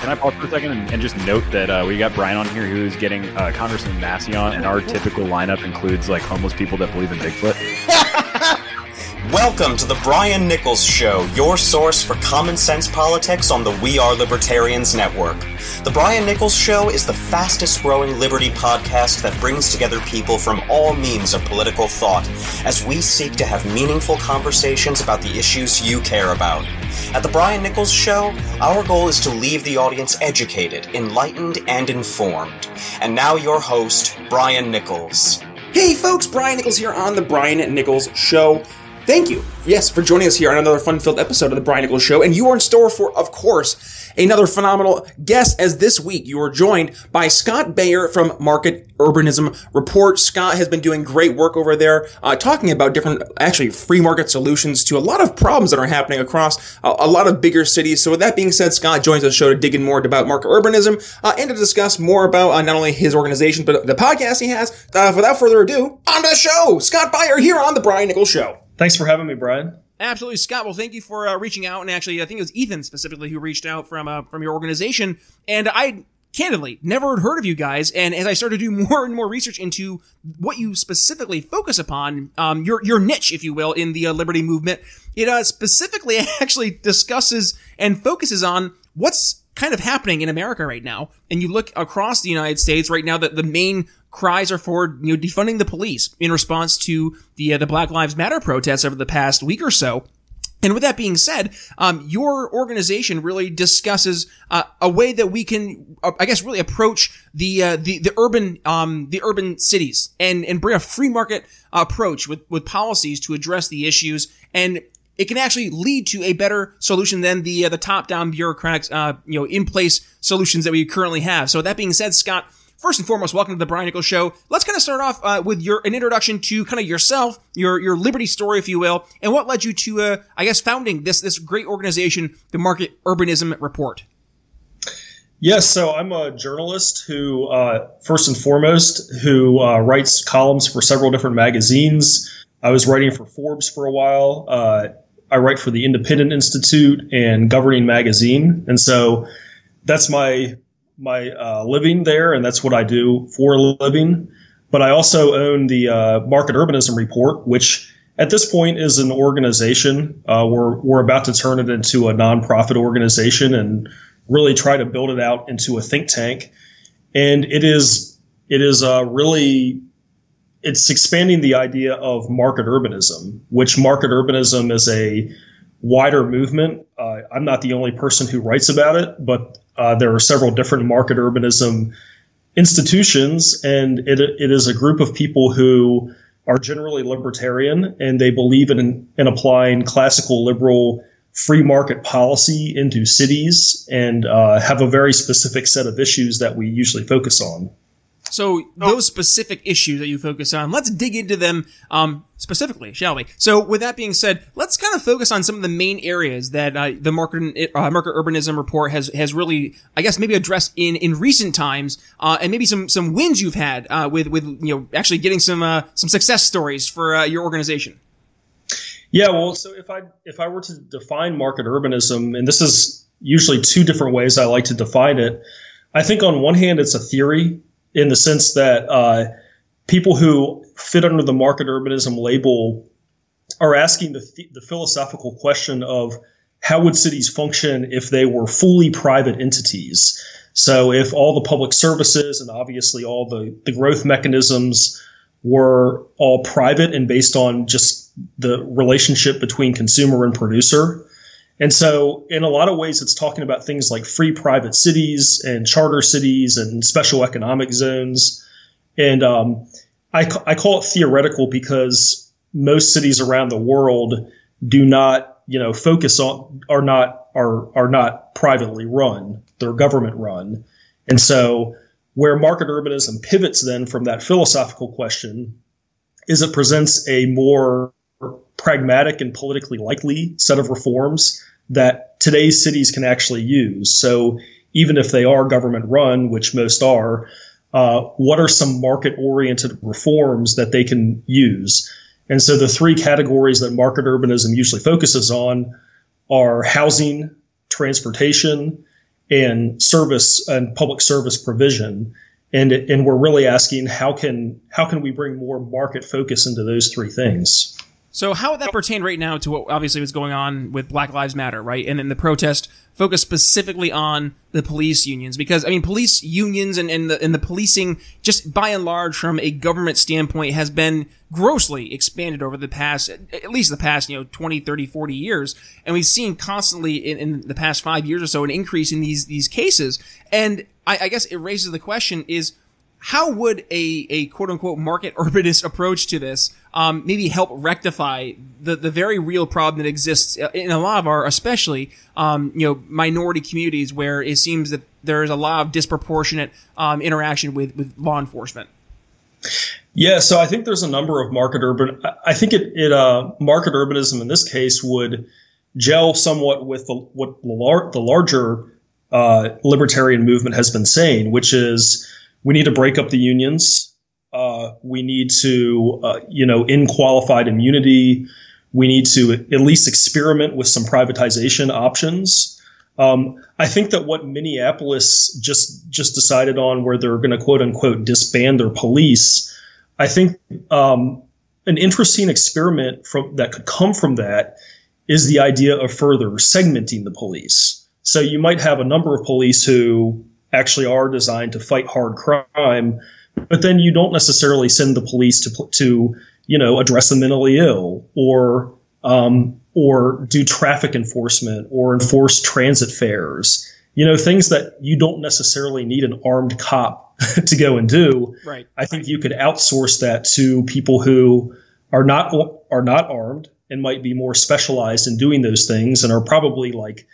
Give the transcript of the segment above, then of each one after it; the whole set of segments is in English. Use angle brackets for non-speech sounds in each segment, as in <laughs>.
can I pause for a second and, and just note that uh, we got Brian on here who's getting uh, Congressman Massey on, and our <laughs> typical lineup includes like homeless people that believe in Bigfoot. <laughs> Welcome to the Brian Nichols Show, your source for common sense politics on the We Are Libertarians Network. The Brian Nichols Show is the fastest growing liberty podcast that brings together people from all means of political thought as we seek to have meaningful conversations about the issues you care about. At the Brian Nichols Show, our goal is to leave the audience educated, enlightened, and informed. And now, your host, Brian Nichols. Hey folks, Brian Nichols here on The Brian Nichols Show. Thank you, yes, for joining us here on another fun-filled episode of The Brian Nichols Show. And you are in store for, of course, another phenomenal guest as this week you are joined by Scott Beyer from Market Urbanism Report. Scott has been doing great work over there, uh, talking about different, actually, free market solutions to a lot of problems that are happening across a, a lot of bigger cities. So with that being said, Scott joins the show to dig in more about market urbanism uh, and to discuss more about uh, not only his organization, but the podcast he has. Uh, without further ado, on to the show! Scott Beyer here on The Brian Nichols Show. Thanks for having me, Brian. Absolutely, Scott. Well, thank you for uh, reaching out, and actually, I think it was Ethan specifically who reached out from uh, from your organization, and I candidly never had heard of you guys. And as I started to do <laughs> more and more research into what you specifically focus upon, um, your your niche, if you will, in the uh, liberty movement, it uh, specifically <laughs> actually discusses and focuses on what's kind of happening in America right now. And you look across the United States right now that the main cries are for you know defunding the police in response to the uh, the Black Lives Matter protests over the past week or so. And with that being said, um, your organization really discusses uh, a way that we can, uh, I guess, really approach the uh, the the urban um, the urban cities and and bring a free market approach with with policies to address the issues and. It can actually lead to a better solution than the uh, the top down bureaucratic, uh, you know, in place solutions that we currently have. So with that being said, Scott, first and foremost, welcome to the Brian Nichols Show. Let's kind of start off uh, with your an introduction to kind of yourself, your your liberty story, if you will, and what led you to, uh, I guess, founding this this great organization, the Market Urbanism Report. Yes, so I'm a journalist who, uh, first and foremost, who uh, writes columns for several different magazines. I was writing for Forbes for a while. Uh, I write for the Independent Institute and Governing Magazine, and so that's my my uh, living there, and that's what I do for a living. But I also own the uh, Market Urbanism Report, which at this point is an organization. Uh, we're we're about to turn it into a nonprofit organization and really try to build it out into a think tank. And it is it is uh, really it's expanding the idea of market urbanism, which market urbanism is a wider movement. Uh, I'm not the only person who writes about it, but uh, there are several different market urbanism institutions, and it, it is a group of people who are generally libertarian and they believe in, in applying classical liberal free market policy into cities and uh, have a very specific set of issues that we usually focus on. So those specific issues that you focus on, let's dig into them um, specifically, shall we? So with that being said, let's kind of focus on some of the main areas that uh, the market uh, market urbanism report has has really, I guess, maybe addressed in in recent times, uh, and maybe some some wins you've had uh, with with you know actually getting some uh, some success stories for uh, your organization. Yeah, well, so if I if I were to define market urbanism, and this is usually two different ways I like to define it. I think on one hand, it's a theory in the sense that uh, people who fit under the market urbanism label are asking the, th- the philosophical question of how would cities function if they were fully private entities? So if all the public services and obviously all the, the growth mechanisms were all private and based on just the relationship between consumer and producer. And so, in a lot of ways, it's talking about things like free private cities and charter cities and special economic zones. And um, I, I call it theoretical because most cities around the world do not, you know, focus on are not are are not privately run; they're government run. And so, where market urbanism pivots then from that philosophical question is it presents a more pragmatic and politically likely set of reforms that today's cities can actually use. So even if they are government run, which most are, uh, what are some market oriented reforms that they can use? And so the three categories that market urbanism usually focuses on are housing, transportation, and service and public service provision. And, and we're really asking how can how can we bring more market focus into those three things? So how would that pertain right now to what obviously was going on with Black Lives Matter, right? And then the protest focused specifically on the police unions. Because I mean police unions and, and the and the policing just by and large from a government standpoint has been grossly expanded over the past at least the past you know 20 30 40 years. And we've seen constantly in, in the past five years or so an increase in these these cases. And I, I guess it raises the question is how would a, a quote unquote market urbanist approach to this um, maybe help rectify the, the very real problem that exists in a lot of our, especially, um, you know, minority communities where it seems that there is a lot of disproportionate um, interaction with, with law enforcement? Yeah, so I think there's a number of market urban. I think it, it uh, market urbanism in this case would gel somewhat with the, what the larger uh, libertarian movement has been saying, which is we need to break up the unions. Uh, we need to, uh, you know, in qualified immunity. We need to at least experiment with some privatization options. Um, I think that what Minneapolis just just decided on, where they're going to quote unquote disband their police, I think um, an interesting experiment from that could come from that is the idea of further segmenting the police. So you might have a number of police who actually are designed to fight hard crime, but then you don't necessarily send the police to to you know address the mentally ill or um, or do traffic enforcement or enforce transit fares. You know things that you don't necessarily need an armed cop <laughs> to go and do. Right. I think you could outsource that to people who are not are not armed and might be more specialized in doing those things and are probably like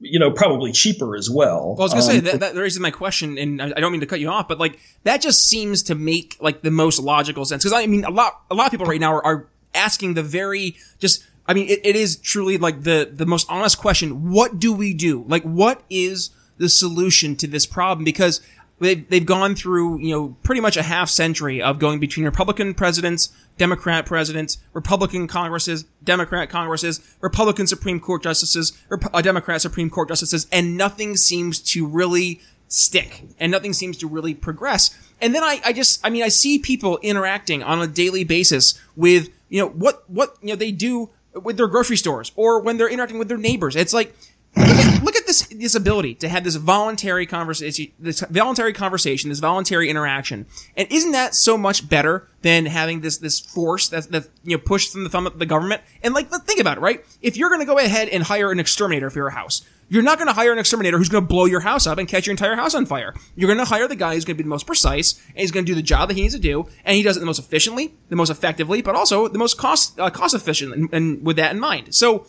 you know, probably cheaper as well. Well, I was gonna um, say that, that raises my question, and I don't mean to cut you off, but like that just seems to make like the most logical sense because I mean a lot a lot of people right now are, are asking the very just I mean it, it is truly like the the most honest question: What do we do? Like, what is the solution to this problem? Because they've, they've gone through, you know, pretty much a half century of going between Republican presidents, Democrat presidents, Republican Congresses, Democrat Congresses, Republican Supreme Court justices, Rep- uh, Democrat Supreme Court justices, and nothing seems to really stick and nothing seems to really progress. And then I, I just, I mean, I see people interacting on a daily basis with, you know, what, what, you know, they do with their grocery stores or when they're interacting with their neighbors. It's like, look at, look at this this ability to have this voluntary conversation, this voluntary conversation, this voluntary interaction, and isn't that so much better than having this this force that that you know pushed from the thumb of the government? And like, think about it, right? If you're going to go ahead and hire an exterminator for your house, you're not going to hire an exterminator who's going to blow your house up and catch your entire house on fire. You're going to hire the guy who's going to be the most precise and he's going to do the job that he needs to do, and he does it the most efficiently, the most effectively, but also the most cost uh, cost efficient, and, and with that in mind. So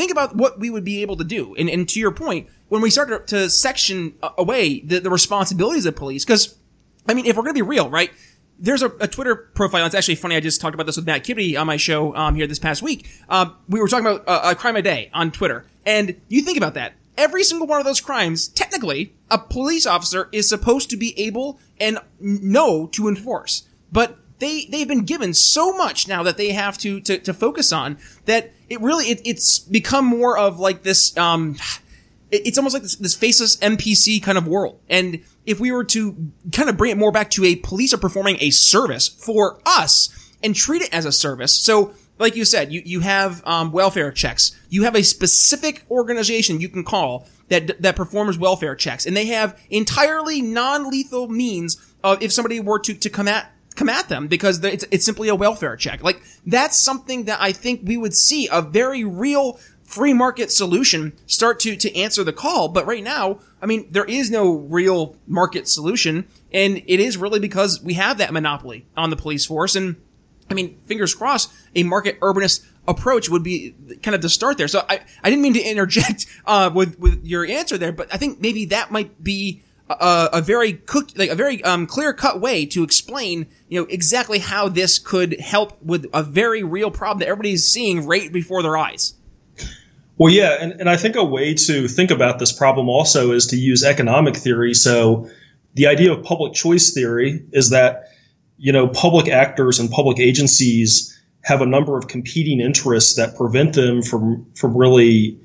think about what we would be able to do. And, and to your point, when we start to, section away the, the responsibilities of police, because, I mean, if we're going to be real, right? There's a, a, Twitter profile. It's actually funny. I just talked about this with Matt Kibbe on my show um, here this past week. Um, we were talking about uh, a crime a day on Twitter, and you think about that. Every single one of those crimes, technically, a police officer is supposed to be able and know to enforce. But they they've been given so much now that they have to to, to focus on that it really it, it's become more of like this um it, it's almost like this, this faceless npc kind of world. And if we were to kind of bring it more back to a police are performing a service for us and treat it as a service. So like you said you, you have um, welfare checks. You have a specific organization you can call that that performs welfare checks. And they have entirely non-lethal means of if somebody were to to come at come at them because it's, it's simply a welfare check. Like that's something that I think we would see a very real free market solution start to to answer the call. But right now, I mean, there is no real market solution, and it is really because we have that monopoly on the police force. And I mean, fingers crossed, a market urbanist approach would be kind of the start there. So I, I didn't mean to interject <laughs> uh, with with your answer there, but I think maybe that might be a, a very cooked, like a very um, clear cut way to explain, you know, exactly how this could help with a very real problem that everybody's seeing right before their eyes. Well, yeah, and, and I think a way to think about this problem also is to use economic theory. So the idea of public choice theory is that, you know, public actors and public agencies have a number of competing interests that prevent them from from really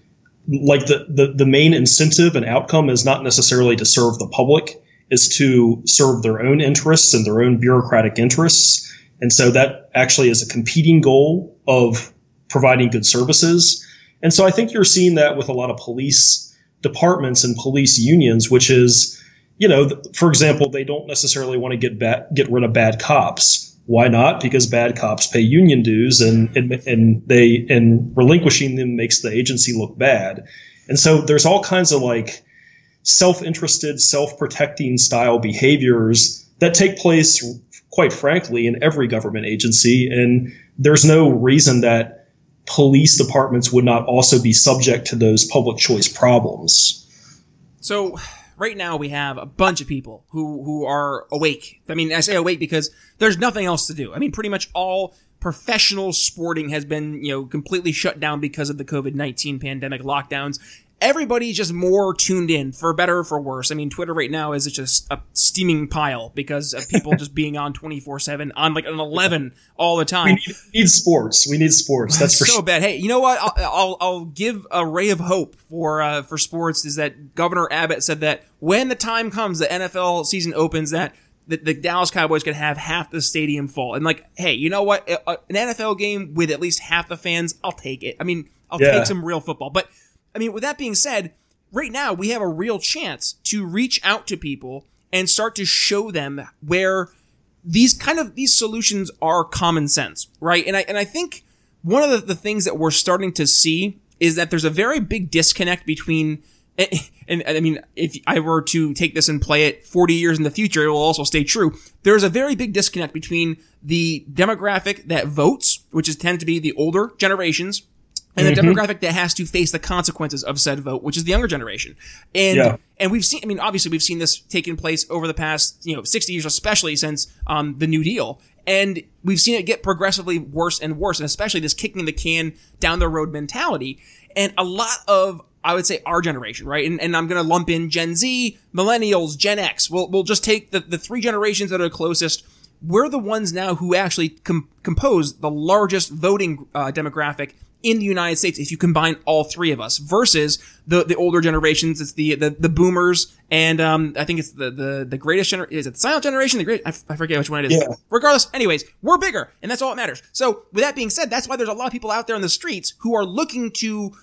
like the, the the main incentive and outcome is not necessarily to serve the public, is to serve their own interests and their own bureaucratic interests. And so that actually is a competing goal of providing good services. And so I think you're seeing that with a lot of police departments and police unions, which is, you know, for example, they don't necessarily want to get bad, get rid of bad cops. Why not? Because bad cops pay union dues, and and, and they and relinquishing them makes the agency look bad. And so there's all kinds of like self-interested, self-protecting style behaviors that take place, quite frankly, in every government agency. And there's no reason that police departments would not also be subject to those public choice problems. So right now we have a bunch of people who who are awake. I mean, I say awake because there's nothing else to do. I mean, pretty much all professional sporting has been, you know, completely shut down because of the COVID-19 pandemic lockdowns everybody's just more tuned in for better or for worse. I mean, Twitter right now is just a steaming pile because of people <laughs> just being on 24 7 on like an 11 all the time. We need, need sports. We need sports. That's for so sure. bad. Hey, you know what? I'll, I'll, I'll give a ray of hope for, uh, for sports is that Governor Abbott said that when the time comes, the NFL season opens, that the, the, Dallas Cowboys could have half the stadium full. And like, hey, you know what? an NFL game with at least half the fans, I'll take it. I mean, I'll yeah. take some real football. But I mean, with that being said, right now we have a real chance to reach out to people and start to show them where these kind of these solutions are common sense, right? And I and I think one of the, the things that we're starting to see is that there's a very big disconnect between <laughs> and, and, I mean, if I were to take this and play it 40 years in the future, it will also stay true. There's a very big disconnect between the demographic that votes, which is tend to be the older generations, and the mm-hmm. demographic that has to face the consequences of said vote, which is the younger generation. And yeah. and we've seen, I mean, obviously we've seen this taking place over the past, you know, 60 years, especially since um, the New Deal. And we've seen it get progressively worse and worse, and especially this kicking the can down the road mentality. And a lot of I would say our generation, right? And, and I'm going to lump in Gen Z, millennials, Gen X. We'll, we'll just take the, the three generations that are closest. We're the ones now who actually com- compose the largest voting uh, demographic in the United States if you combine all three of us versus the the older generations. It's the the, the boomers and um I think it's the the the greatest generation. Is it the silent generation? The great I, f- I forget which one it is. Yeah. Regardless, anyways, we're bigger and that's all that matters. So with that being said, that's why there's a lot of people out there in the streets who are looking to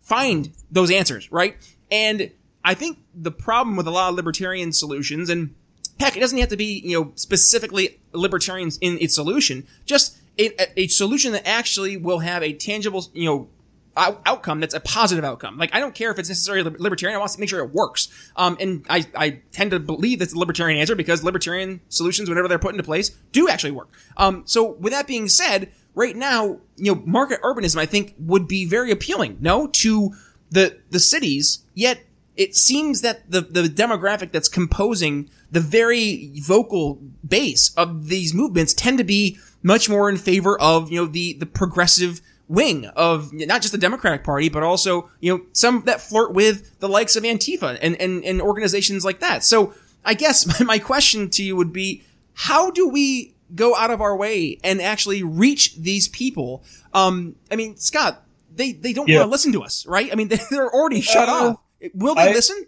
find those answers, right? And I think the problem with a lot of libertarian solutions and heck, it doesn't have to be, you know, specifically libertarians in its solution. Just a, a solution that actually will have a tangible, you know, out, outcome that's a positive outcome. Like, I don't care if it's necessarily libertarian. I want to make sure it works. Um, and I, I tend to believe that's the libertarian answer because libertarian solutions, whenever they're put into place, do actually work. Um, so with that being said, right now, you know, market urbanism, I think, would be very appealing, no, to the, the cities, yet it seems that the, the demographic that's composing the very vocal base of these movements tend to be much more in favor of, you know, the, the progressive wing of not just the Democratic Party, but also, you know, some that flirt with the likes of Antifa and, and, and organizations like that. So I guess <laughs> my question to you would be, how do we go out of our way and actually reach these people? Um, I mean, Scott, they, they don't yeah. want to listen to us, right? I mean, <laughs> they're already shut uh, off. Will they I, listen?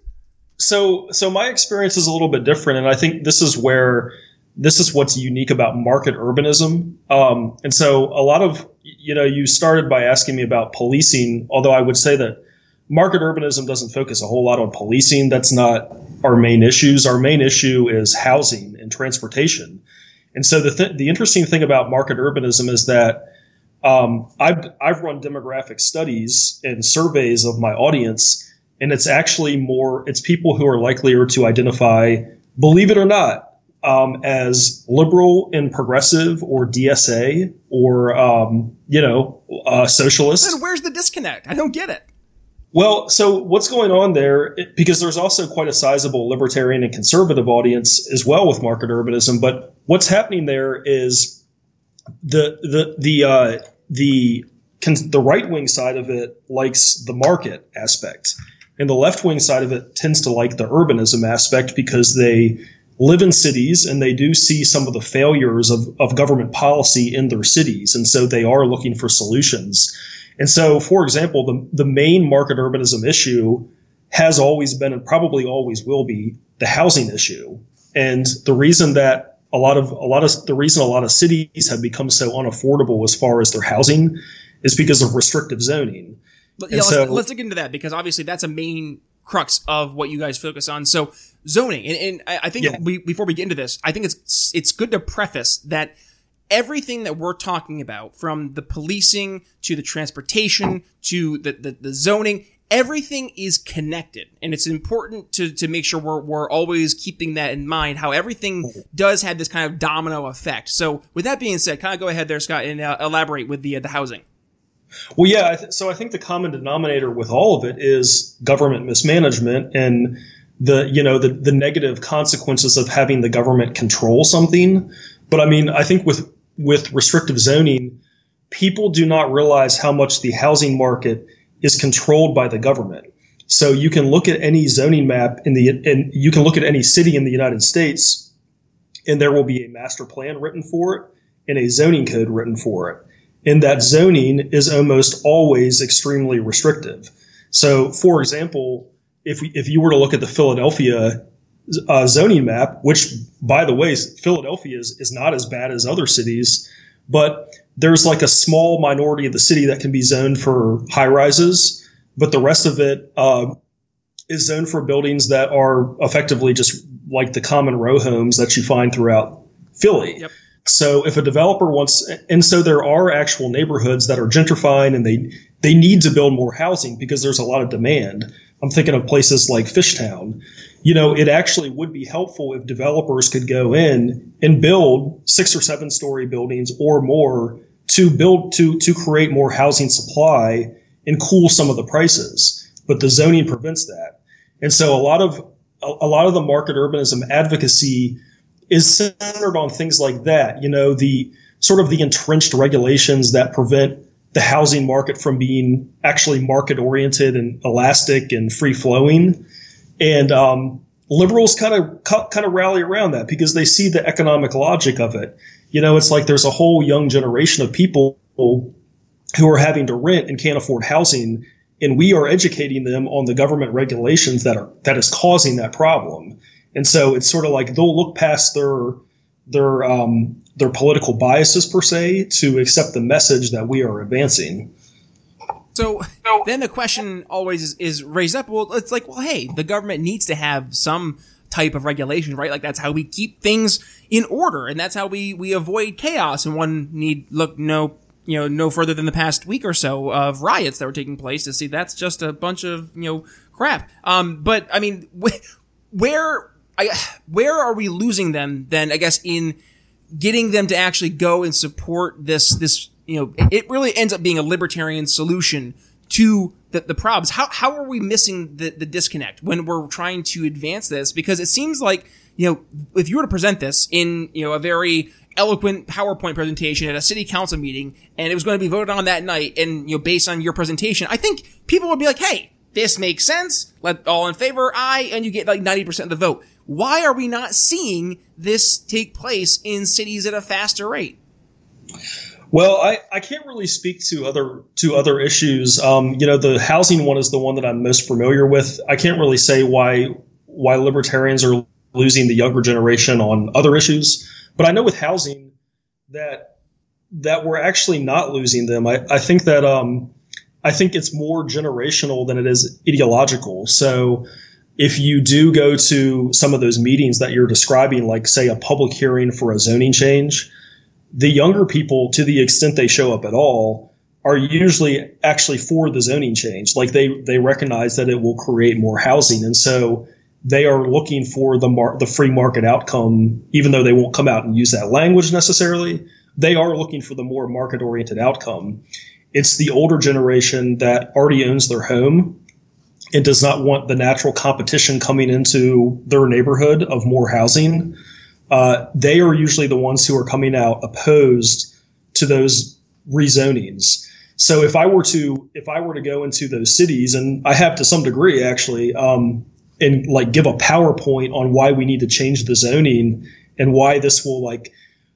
So, so my experience is a little bit different, and I think this is where this is what's unique about market urbanism. Um, and so a lot of, you know, you started by asking me about policing, although I would say that market urbanism doesn't focus a whole lot on policing. That's not our main issues. Our main issue is housing and transportation. And so the, th- the interesting thing about market urbanism is that um, I've, I've run demographic studies and surveys of my audience, and it's actually more, it's people who are likelier to identify, believe it or not, um, as liberal and progressive or DSA or, um, you know, uh, socialist. Then where's the disconnect? I don't get it. Well, so what's going on there? Because there's also quite a sizable libertarian and conservative audience as well with market urbanism. But what's happening there is the the the uh, the the right wing side of it likes the market aspect, and the left wing side of it tends to like the urbanism aspect because they live in cities and they do see some of the failures of, of government policy in their cities. And so they are looking for solutions. And so, for example, the, the main market urbanism issue has always been and probably always will be the housing issue. And the reason that a lot of a lot of the reason a lot of cities have become so unaffordable as far as their housing is because of restrictive zoning. Yeah, let's, so, let's, dig into that because obviously that's a main crux of what you guys focus on. So zoning, and, and I think yeah. we, before we get into this, I think it's it's good to preface that everything that we're talking about, from the policing to the transportation to the, the, the zoning, everything is connected. And it's important to, to make sure we're, we're always keeping that in mind how everything does have this kind of domino effect. So with that being said kind of go ahead there scott and uh, elaborate with the uh, the housing. Well yeah I th- so i think the common denominator with all of it is government mismanagement and the you know the, the negative consequences of having the government control something but i mean i think with with restrictive zoning people do not realize how much the housing market is controlled by the government. So you can look at any zoning map in the and you can look at any city in the United States, and there will be a master plan written for it and a zoning code written for it. And that zoning is almost always extremely restrictive. So, for example, if we, if you were to look at the Philadelphia uh, zoning map, which by the way, Philadelphia is, is not as bad as other cities, but there's like a small minority of the city that can be zoned for high rises, but the rest of it uh, is zoned for buildings that are effectively just like the common row homes that you find throughout Philly. Yep. So if a developer wants, and so there are actual neighborhoods that are gentrifying and they they need to build more housing because there's a lot of demand. I'm thinking of places like Fishtown. You know, it actually would be helpful if developers could go in and build six or seven story buildings or more to build to to create more housing supply and cool some of the prices. But the zoning prevents that. And so a lot of a, a lot of the market urbanism advocacy is centered on things like that. You know, the sort of the entrenched regulations that prevent the housing market from being actually market oriented and elastic and free flowing. And um, liberals kind of kind of rally around that because they see the economic logic of it. You know, it's like there's a whole young generation of people who are having to rent and can't afford housing, and we are educating them on the government regulations that are that is causing that problem. And so it's sort of like they'll look past their their um, their political biases per se to accept the message that we are advancing. So then the question always is, is, raised up. Well, it's like, well, hey, the government needs to have some type of regulation, right? Like that's how we keep things in order, and that's how we we avoid chaos. And one need look no you know no further than the past week or so of riots that were taking place to see that's just a bunch of you know crap. Um, but I mean, where I, where are we losing them then? I guess in getting them to actually go and support this this you know it really ends up being a libertarian solution to the, the problems. How how are we missing the, the disconnect when we're trying to advance this? Because it seems like you know if you were to present this in you know a very eloquent PowerPoint presentation at a city council meeting and it was going to be voted on that night and you know based on your presentation, I think people would be like, hey, this makes sense. Let all in favor, aye, and you get like 90% of the vote. Why are we not seeing this take place in cities at a faster rate? Well, I, I can't really speak to other to other issues. Um, you know, the housing one is the one that I'm most familiar with. I can't really say why why libertarians are losing the younger generation on other issues, but I know with housing that that we're actually not losing them. I, I think that um, I think it's more generational than it is ideological. So if you do go to some of those meetings that you're describing, like say a public hearing for a zoning change, the younger people, to the extent they show up at all, are usually actually for the zoning change. Like they they recognize that it will create more housing, and so they are looking for the mar- the free market outcome, even though they won't come out and use that language necessarily. They are looking for the more market oriented outcome. It's the older generation that already owns their home and does not want the natural competition coming into their neighborhood of more housing, uh, they are usually the ones who are coming out opposed to those rezonings. So if I were to if I were to go into those cities, and I have to some degree actually, um, and like give a PowerPoint on why we need to change the zoning and why this will like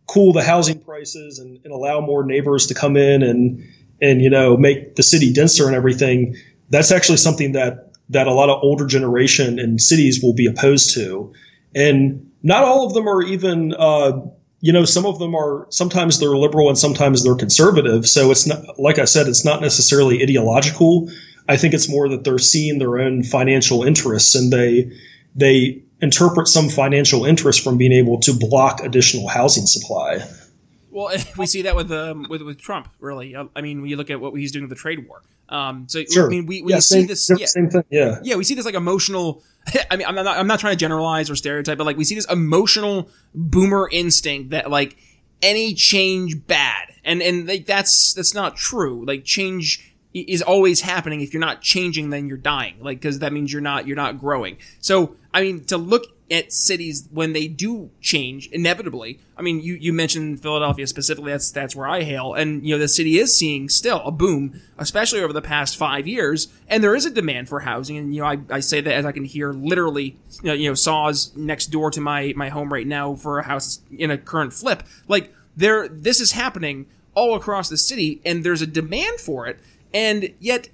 cool the housing prices and, and allow more neighbors to come in and and you know make the city denser and everything, that's actually something that that a lot of older generation in cities will be opposed to, and not all of them are even. Uh, you know, some of them are sometimes they're liberal and sometimes they're conservative. So it's not, like I said, it's not necessarily ideological. I think it's more that they're seeing their own financial interests and they they interpret some financial interest from being able to block additional housing supply. Well, we see that with um, with with Trump. Really, I mean, when you look at what he's doing with the trade war. Um, so sure. I mean, we, we yeah, see same, this. same, Yeah, same thing. Yeah. yeah, we see this like emotional. <laughs> I mean, I'm not I'm not trying to generalize or stereotype, but like we see this emotional boomer instinct that like any change bad, and and like that's that's not true. Like change is always happening. If you're not changing, then you're dying. Like because that means you're not you're not growing. So I mean, to look at cities when they do change inevitably. I mean, you, you mentioned Philadelphia specifically. That's that's where I hail, and you know the city is seeing still a boom, especially over the past five years. And there is a demand for housing, and you know I, I say that as I can hear literally, you know, you know saws next door to my my home right now for a house in a current flip. Like there, this is happening all across the city, and there's a demand for it, and yet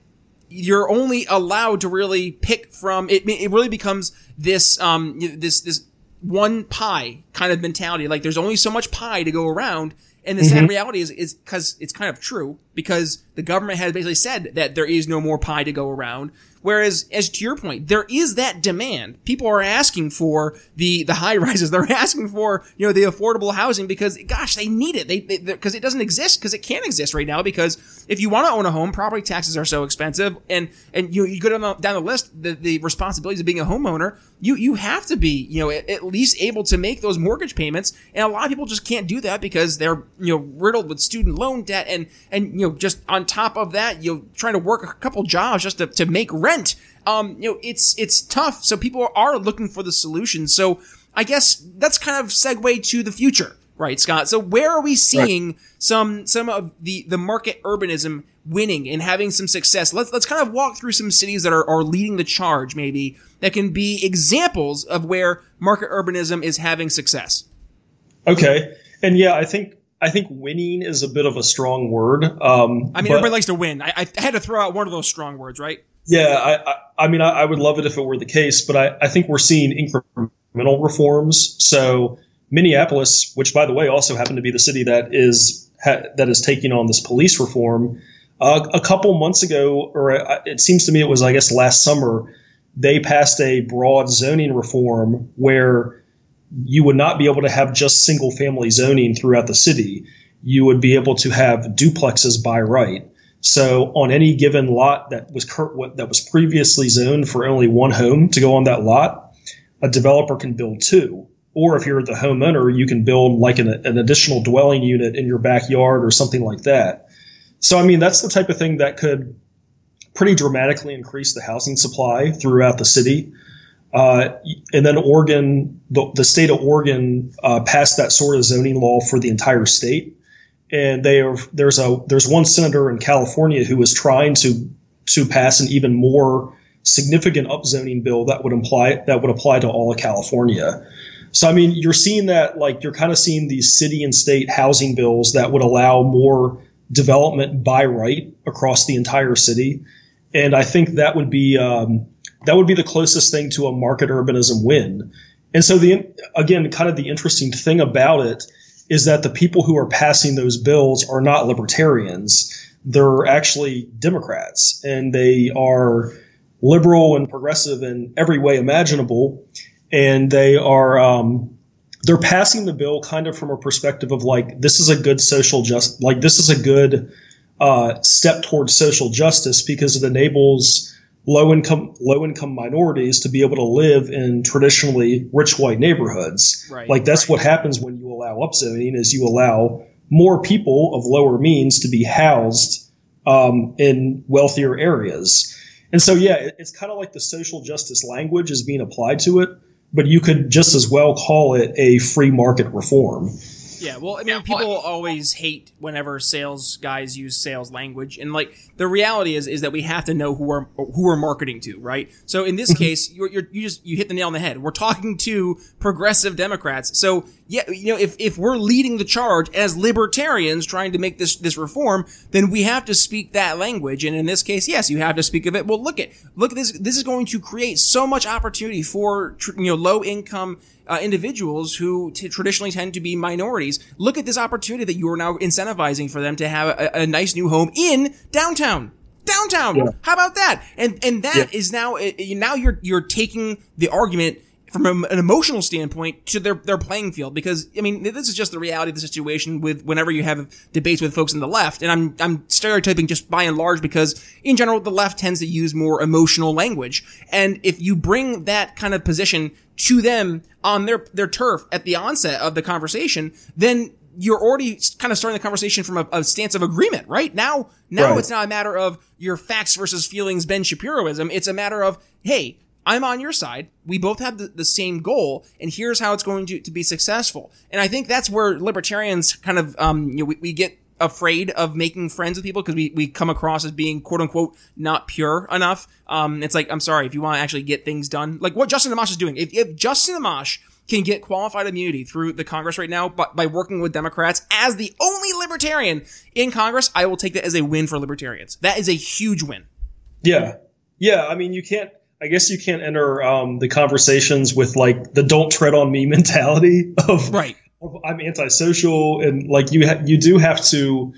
you're only allowed to really pick from it. It really becomes this um this this one pie kind of mentality. Like there's only so much pie to go around. And the sad reality is, is because it's kind of true because the government has basically said that there is no more pie to go around. Whereas, as to your point, there is that demand. People are asking for the, the high rises. They're <laughs> asking for, you know, the affordable housing because, gosh, they need it. They, because it doesn't exist because it can't exist right now because if you want to own a home, property taxes are so expensive and, and you, you go down the, down the list, the, the responsibilities of being a homeowner, you, you have to be, you know, at, at least able to make those mortgage payments. And a lot of people just can't do that because they're, you know, riddled with student loan debt and, and, you know, just on top of that, you know, trying to work a couple jobs just to, to make rent. Um, you know, it's, it's tough. So people are looking for the solution. So I guess that's kind of segue to the future, right, Scott? So where are we seeing some, some of the, the market urbanism winning and having some success? Let's, let's kind of walk through some cities that are, are leading the charge, maybe that can be examples of where market urbanism is having success. Okay. And yeah, I think I think winning is a bit of a strong word. Um, I mean, but- everybody likes to win. I, I had to throw out one of those strong words, right? Yeah, I, I, I mean, I, I would love it if it were the case, but I, I think we're seeing incremental reforms. So Minneapolis, which by the way also happened to be the city that is ha, that is taking on this police reform, uh, a couple months ago, or uh, it seems to me it was I guess last summer, they passed a broad zoning reform where you would not be able to have just single family zoning throughout the city. You would be able to have duplexes by right. So on any given lot that was that was previously zoned for only one home to go on that lot, a developer can build two. Or if you're the homeowner, you can build like an, an additional dwelling unit in your backyard or something like that. So I mean that's the type of thing that could pretty dramatically increase the housing supply throughout the city. Uh, and then Oregon, the, the state of Oregon, uh, passed that sort of zoning law for the entire state and they are there's a there's one senator in California who is trying to to pass an even more significant upzoning bill that would imply that would apply to all of California. So I mean, you're seeing that like you're kind of seeing these city and state housing bills that would allow more development by right across the entire city, and I think that would be um, that would be the closest thing to a market urbanism win. And so the again, kind of the interesting thing about it is that the people who are passing those bills are not libertarians. They're actually Democrats, and they are liberal and progressive in every way imaginable. And they are um, they're passing the bill kind of from a perspective of like this is a good social just like this is a good uh, step towards social justice because it enables low income low income minorities to be able to live in traditionally rich white neighborhoods. Right, like that's what happens when you allow upzoning is you allow more people of lower means to be housed um, in wealthier areas. And so yeah, it, it's kind of like the social justice language is being applied to it, but you could just as well call it a free market reform. Yeah, well, I mean, people always hate whenever sales guys use sales language, and like the reality is, is that we have to know who we're who we're marketing to, right? So in this mm-hmm. case, you're, you're you just you hit the nail on the head. We're talking to progressive Democrats, so yeah, you know, if if we're leading the charge as libertarians trying to make this this reform, then we have to speak that language, and in this case, yes, you have to speak of it. Well, look at look at this. This is going to create so much opportunity for you know low income uh, individuals who t- traditionally tend to be minorities. Look at this opportunity that you are now incentivizing for them to have a, a nice new home in downtown. Downtown. Yeah. How about that? And and that yeah. is now uh, now you're you're taking the argument from an emotional standpoint to their their playing field because I mean this is just the reality of the situation with whenever you have debates with folks in the left and I'm I'm stereotyping just by and large because in general the left tends to use more emotional language and if you bring that kind of position to them on their their turf at the onset of the conversation then you're already kind of starting the conversation from a, a stance of agreement, right? Now, now right. it's not a matter of your facts versus feelings Ben Shapiroism. It's a matter of, hey, I'm on your side. We both have the, the same goal, and here's how it's going to, to be successful. And I think that's where libertarians kind of, um, you know, we, we get afraid of making friends with people because we, we come across as being quote unquote not pure enough. Um, it's like, I'm sorry, if you want to actually get things done, like what Justin Amash is doing, if, if Justin Amash can get qualified immunity through the Congress right now, but by working with Democrats as the only libertarian in Congress, I will take that as a win for libertarians. That is a huge win. Yeah. Yeah. I mean, you can't, I guess you can't enter um, the conversations with like the "don't tread on me" <laughs> mentality of right. Of, I'm antisocial, and like you ha- you do have to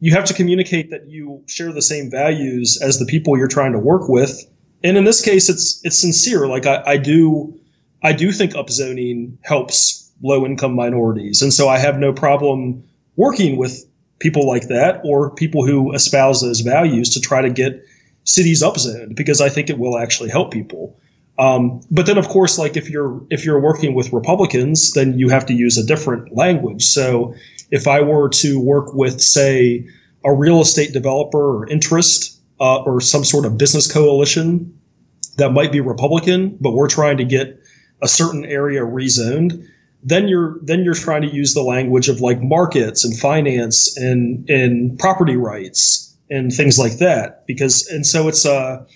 you have to communicate that you share the same values as the people you're trying to work with. And in this case, it's it's sincere. Like I, I do I do think upzoning helps low income minorities, and so I have no problem working with people like that or people who espouse those values to try to get cities upzoned because I think it will actually help people. Um, but then, of course, like if you're if you're working with Republicans, then you have to use a different language. So if I were to work with, say, a real estate developer or interest uh, or some sort of business coalition that might be Republican, but we're trying to get a certain area rezoned, then you're then you're trying to use the language of like markets and finance and and property rights and things like that because and so it's a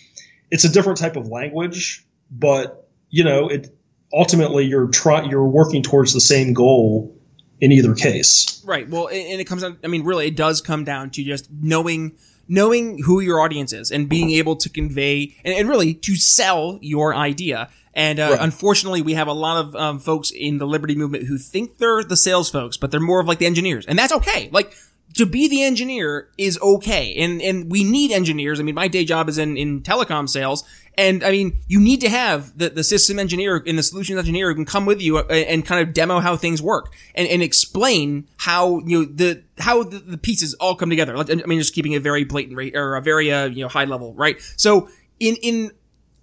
it's a different type of language but you know it ultimately you're trying you're working towards the same goal in either case right well and it comes down i mean really it does come down to just knowing knowing who your audience is and being able to convey and, and really to sell your idea and uh, right. unfortunately, we have a lot of um, folks in the liberty movement who think they're the sales folks, but they're more of like the engineers, and that's okay. Like to be the engineer is okay. And, and we need engineers. I mean, my day job is in, in telecom sales. And I mean, you need to have the, the system engineer and the solutions engineer who can come with you and, and kind of demo how things work and, and explain how, you know, the, how the, the pieces all come together. Like, I mean, just keeping it very blatant rate or a very, uh, you know, high level, right? So in, in,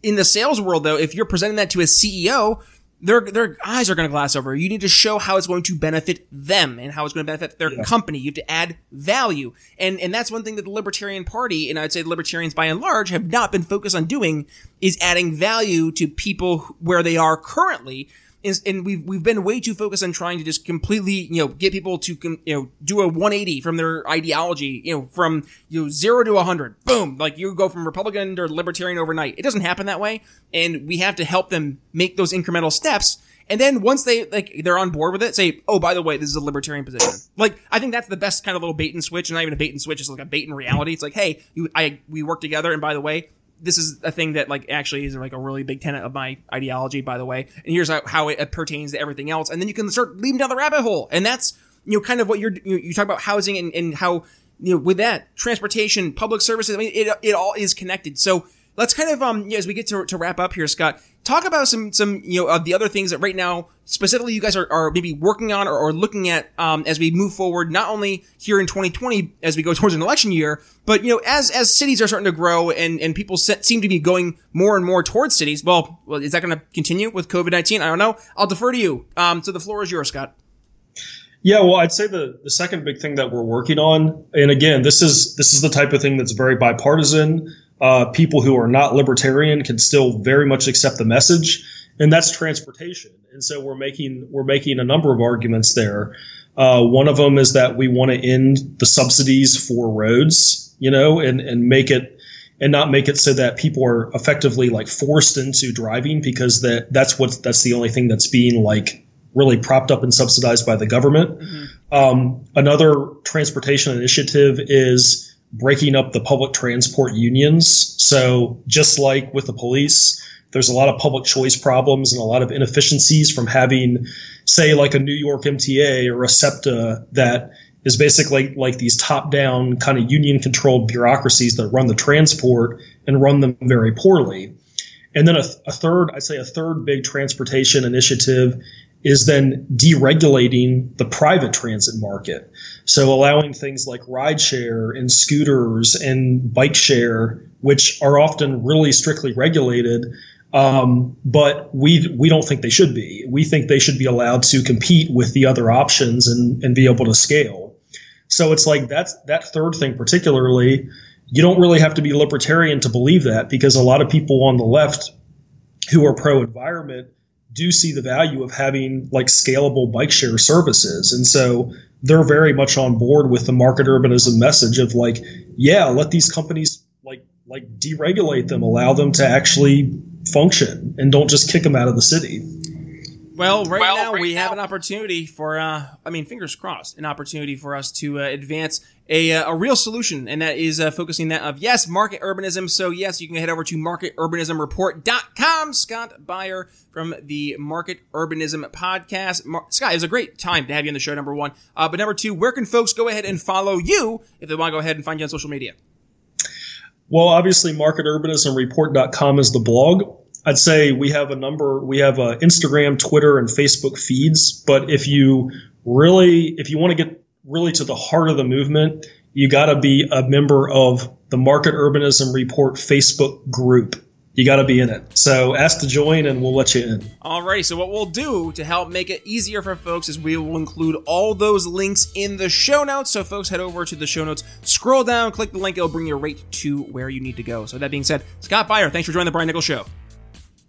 in the sales world though, if you're presenting that to a CEO, their their eyes are going to glass over. You need to show how it's going to benefit them and how it's going to benefit their yeah. company. You have to add value, and and that's one thing that the Libertarian Party and I'd say the Libertarians by and large have not been focused on doing is adding value to people where they are currently is, and we've we've been way too focused on trying to just completely you know get people to you know do a 180 from their ideology you know from you know zero to 100 boom like you go from Republican to Libertarian overnight it doesn't happen that way and we have to help them make those incremental steps and then once they like they're on board with it, say, "Oh, by the way, this is a libertarian position." Like I think that's the best kind of little bait and switch, and not even a bait and switch. It's like a bait in reality. It's like, "Hey, you, I we work together, and by the way, this is a thing that like actually is like a really big tenet of my ideology, by the way. And here's how, it pertains to everything else. And then you can start leading down the rabbit hole. And that's, you know, kind of what you're, you, you talk about housing and, and how, you know, with that transportation, public services, I mean, it, it all is connected. So let's kind of, um, as we get to, to wrap up here, Scott, talk about some some you know of the other things that right now specifically you guys are, are maybe working on or, or looking at um, as we move forward not only here in 2020 as we go towards an election year but you know as as cities are starting to grow and and people seem to be going more and more towards cities well well is that going to continue with covid-19 i don't know. I'll defer to you. Um, so the floor is yours scott. Yeah, well, I'd say the, the second big thing that we're working on, and again, this is this is the type of thing that's very bipartisan uh, people who are not libertarian can still very much accept the message, and that's transportation. And so we're making we're making a number of arguments there. Uh, one of them is that we want to end the subsidies for roads, you know, and, and make it and not make it so that people are effectively like forced into driving because that that's what that's the only thing that's being like really propped up and subsidized by the government. Mm-hmm. Um, another transportation initiative is breaking up the public transport unions. So just like with the police, there's a lot of public choice problems and a lot of inefficiencies from having, say, like a New York MTA or a SEPTA that is basically like these top down kind of union controlled bureaucracies that run the transport and run them very poorly. And then a, a, third, I'd say a third big transportation initiative is then deregulating the private transit market. So allowing things like rideshare and scooters and bike share, which are often really strictly regulated, um, but we we don't think they should be. We think they should be allowed to compete with the other options and, and be able to scale. So it's like that's that third thing particularly. You don't really have to be libertarian to believe that because a lot of people on the left who are pro environment do see the value of having like scalable bike share services. And so they're very much on board with the market urbanism message of like, yeah, let these companies like like deregulate them, allow them to actually function and don't just kick them out of the city. Well, right well, now right we now. have an opportunity for, uh, I mean, fingers crossed, an opportunity for us to uh, advance a, uh, a real solution, and that is uh, focusing that of yes, market urbanism. So yes, you can head over to marketurbanismreport.com. Scott Beyer from the Market Urbanism Podcast. Mar- Scott, it was a great time to have you on the show. Number one, uh, but number two, where can folks go ahead and follow you if they want to go ahead and find you on social media? Well, obviously, marketurbanismreport.com is the blog. I'd say we have a number. We have uh, Instagram, Twitter, and Facebook feeds. But if you really, if you want to get really to the heart of the movement, you got to be a member of the Market Urbanism Report Facebook group you got to be in it. So ask to join and we'll let you in. Alrighty, so what we'll do to help make it easier for folks is we will include all those links in the show notes. So folks head over to the show notes, scroll down, click the link, it'll bring you right to where you need to go. So that being said, Scott Beyer, thanks for joining the Brian Nichols Show.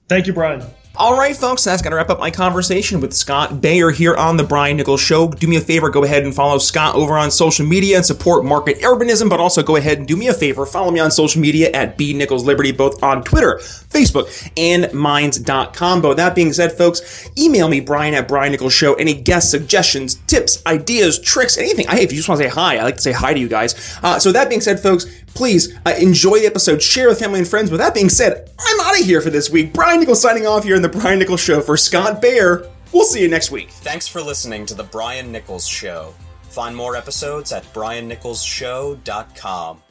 Thank you, Brian. All right, folks, that's going to wrap up my conversation with Scott Beyer here on The Brian Nichols Show. Do me a favor, go ahead and follow Scott over on social media and support market urbanism, but also go ahead and do me a favor, follow me on social media at B Nichols Liberty, both on Twitter, Facebook, and Minds.com. But that being said, folks, email me, Brian at Brian Nichols Show, any guest suggestions, tips, ideas, tricks, anything. I if you just want to say hi, I like to say hi to you guys. Uh, so that being said, folks, please uh, enjoy the episode, share with family and friends. With that being said, I'm out of here for this week. Brian Nichols signing off here in the Brian Nichols Show for Scott Beyer. We'll see you next week. Thanks for listening to the Brian Nichols Show. Find more episodes at briannicholsshow.com.